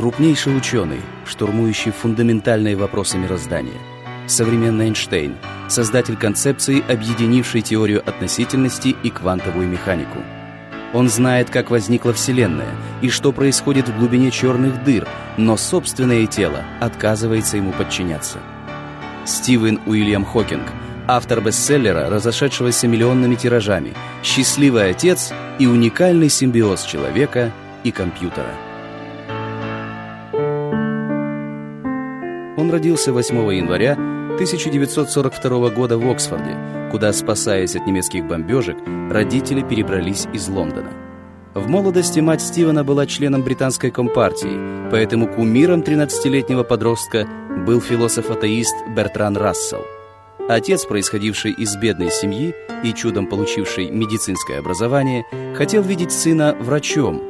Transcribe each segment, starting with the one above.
Крупнейший ученый, штурмующий фундаментальные вопросы мироздания. Современный Эйнштейн, создатель концепции, объединившей теорию относительности и квантовую механику. Он знает, как возникла Вселенная и что происходит в глубине черных дыр, но собственное тело отказывается ему подчиняться. Стивен Уильям Хокинг, автор бестселлера, разошедшегося миллионными тиражами, счастливый отец и уникальный симбиоз человека и компьютера. Он родился 8 января 1942 года в Оксфорде, куда, спасаясь от немецких бомбежек, родители перебрались из Лондона. В молодости мать Стивена была членом британской компартии, поэтому кумиром 13-летнего подростка был философ-атеист Бертран Рассел. Отец, происходивший из бедной семьи и чудом получивший медицинское образование, хотел видеть сына врачом,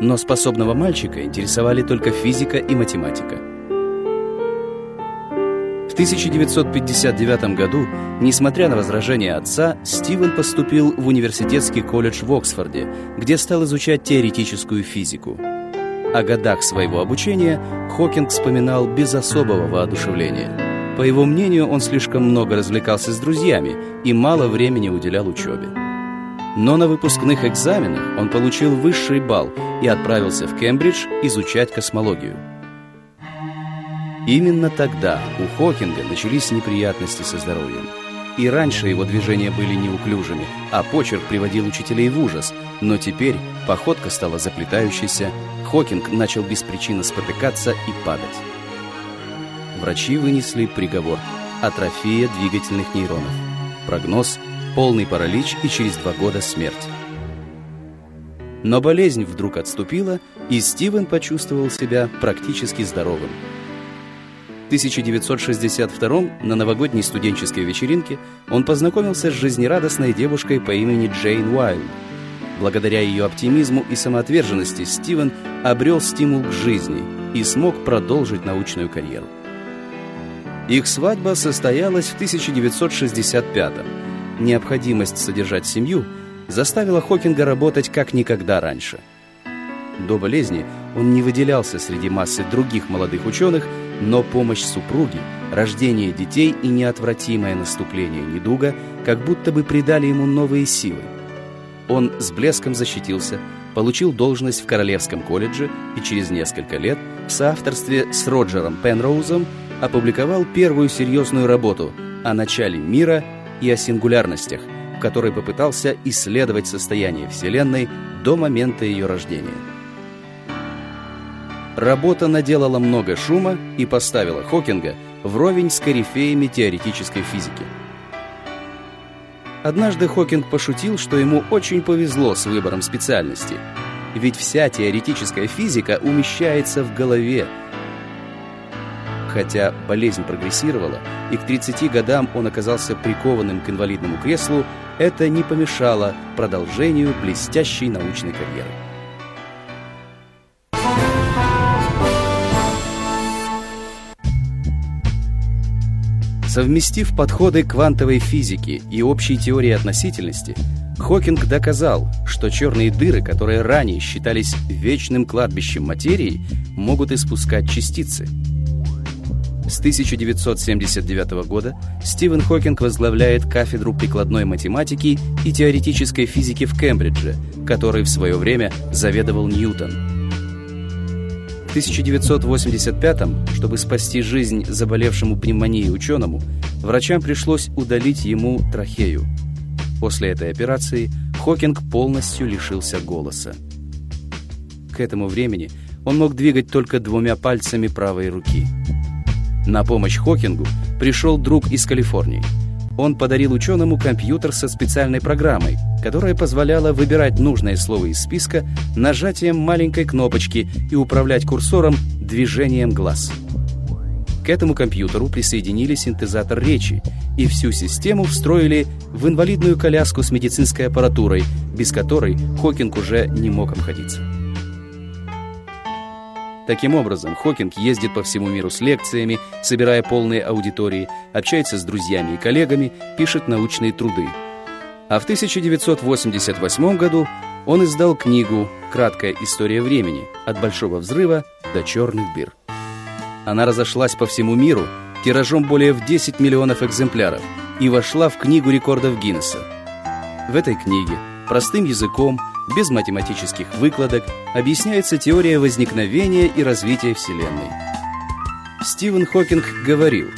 но способного мальчика интересовали только физика и математика. 1959 году, несмотря на возражения отца, Стивен поступил в университетский колледж в Оксфорде, где стал изучать теоретическую физику. О годах своего обучения Хокинг вспоминал без особого воодушевления. По его мнению, он слишком много развлекался с друзьями и мало времени уделял учебе. Но на выпускных экзаменах он получил высший балл и отправился в Кембридж изучать космологию. Именно тогда у Хокинга начались неприятности со здоровьем. И раньше его движения были неуклюжими, а почерк приводил учителей в ужас. Но теперь походка стала заплетающейся, Хокинг начал без причины спотыкаться и падать. Врачи вынесли приговор – атрофия двигательных нейронов. Прогноз – полный паралич и через два года смерть. Но болезнь вдруг отступила, и Стивен почувствовал себя практически здоровым – 1962 на новогодней студенческой вечеринке он познакомился с жизнерадостной девушкой по имени Джейн Уайлд. Благодаря ее оптимизму и самоотверженности Стивен обрел стимул к жизни и смог продолжить научную карьеру. Их свадьба состоялась в 1965 -м. Необходимость содержать семью заставила Хокинга работать как никогда раньше. До болезни он не выделялся среди массы других молодых ученых, но помощь супруги, рождение детей и неотвратимое наступление недуга как будто бы придали ему новые силы. Он с блеском защитился, получил должность в Королевском колледже и через несколько лет в соавторстве с Роджером Пенроузом опубликовал первую серьезную работу о начале мира и о сингулярностях, в которой попытался исследовать состояние Вселенной до момента ее рождения. Работа наделала много шума и поставила Хокинга вровень с корифеями теоретической физики. Однажды Хокинг пошутил, что ему очень повезло с выбором специальности, ведь вся теоретическая физика умещается в голове. Хотя болезнь прогрессировала, и к 30 годам он оказался прикованным к инвалидному креслу, это не помешало продолжению блестящей научной карьеры. Совместив подходы квантовой физики и общей теории относительности, Хокинг доказал, что черные дыры, которые ранее считались вечным кладбищем материи, могут испускать частицы. С 1979 года Стивен Хокинг возглавляет кафедру прикладной математики и теоретической физики в Кембридже, которой в свое время заведовал Ньютон – 1985-м, чтобы спасти жизнь заболевшему пневмонией ученому, врачам пришлось удалить ему трахею. После этой операции Хокинг полностью лишился голоса. К этому времени он мог двигать только двумя пальцами правой руки. На помощь Хокингу пришел друг из Калифорнии – он подарил ученому компьютер со специальной программой, которая позволяла выбирать нужное слово из списка нажатием маленькой кнопочки и управлять курсором движением глаз. К этому компьютеру присоединили синтезатор речи и всю систему встроили в инвалидную коляску с медицинской аппаратурой, без которой Хокинг уже не мог обходиться. Таким образом, Хокинг ездит по всему миру с лекциями, собирая полные аудитории, общается с друзьями и коллегами, пишет научные труды. А в 1988 году Он издал книгу «Краткая история времени. От большого взрыва до черных дыр». Она разошлась по всему миру тиражом более в 10 миллионов экземпляров и вошла в книгу рекордов Гиннесса. В этой книге простым языком, без математических выкладок, объясняется теория возникновения и развития Вселенной. Стивен Хокинг говорил,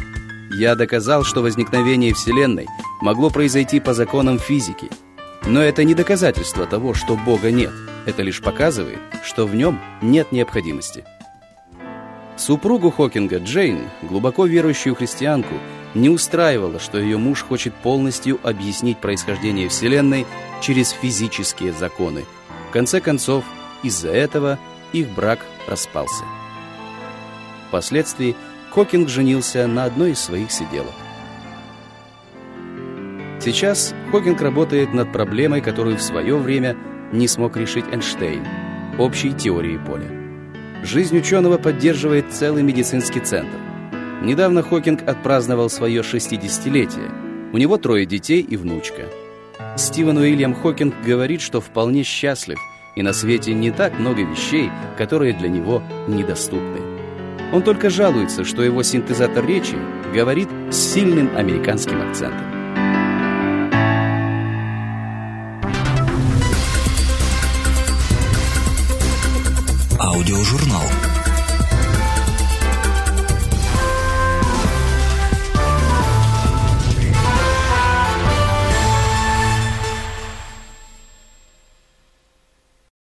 «Я доказал, что возникновение Вселенной могло произойти по законам физики. Но это не доказательство того, что Бога нет. Это лишь показывает, что в нем нет необходимости». Супругу Хокинга, Джейн, глубоко верующую христианку, не устраивало, что ее муж хочет полностью объяснить происхождение Вселенной через физические законы. В конце концов, из-за этого их брак распался. Впоследствии Хокинг женился на одной из своих сиделок. Сейчас Хокинг работает над проблемой, которую в свое время не смог решить Эйнштейн – общей теорией поля. Жизнь ученого поддерживает целый медицинский центр – Недавно Хокинг отпраздновал свое 60-летие. У него трое детей и внучка. Стивен Уильям Хокинг говорит, что вполне счастлив, и на свете не так много вещей, которые для него недоступны. Он только жалуется, что его синтезатор речи говорит с сильным американским акцентом. Аудиожурнал.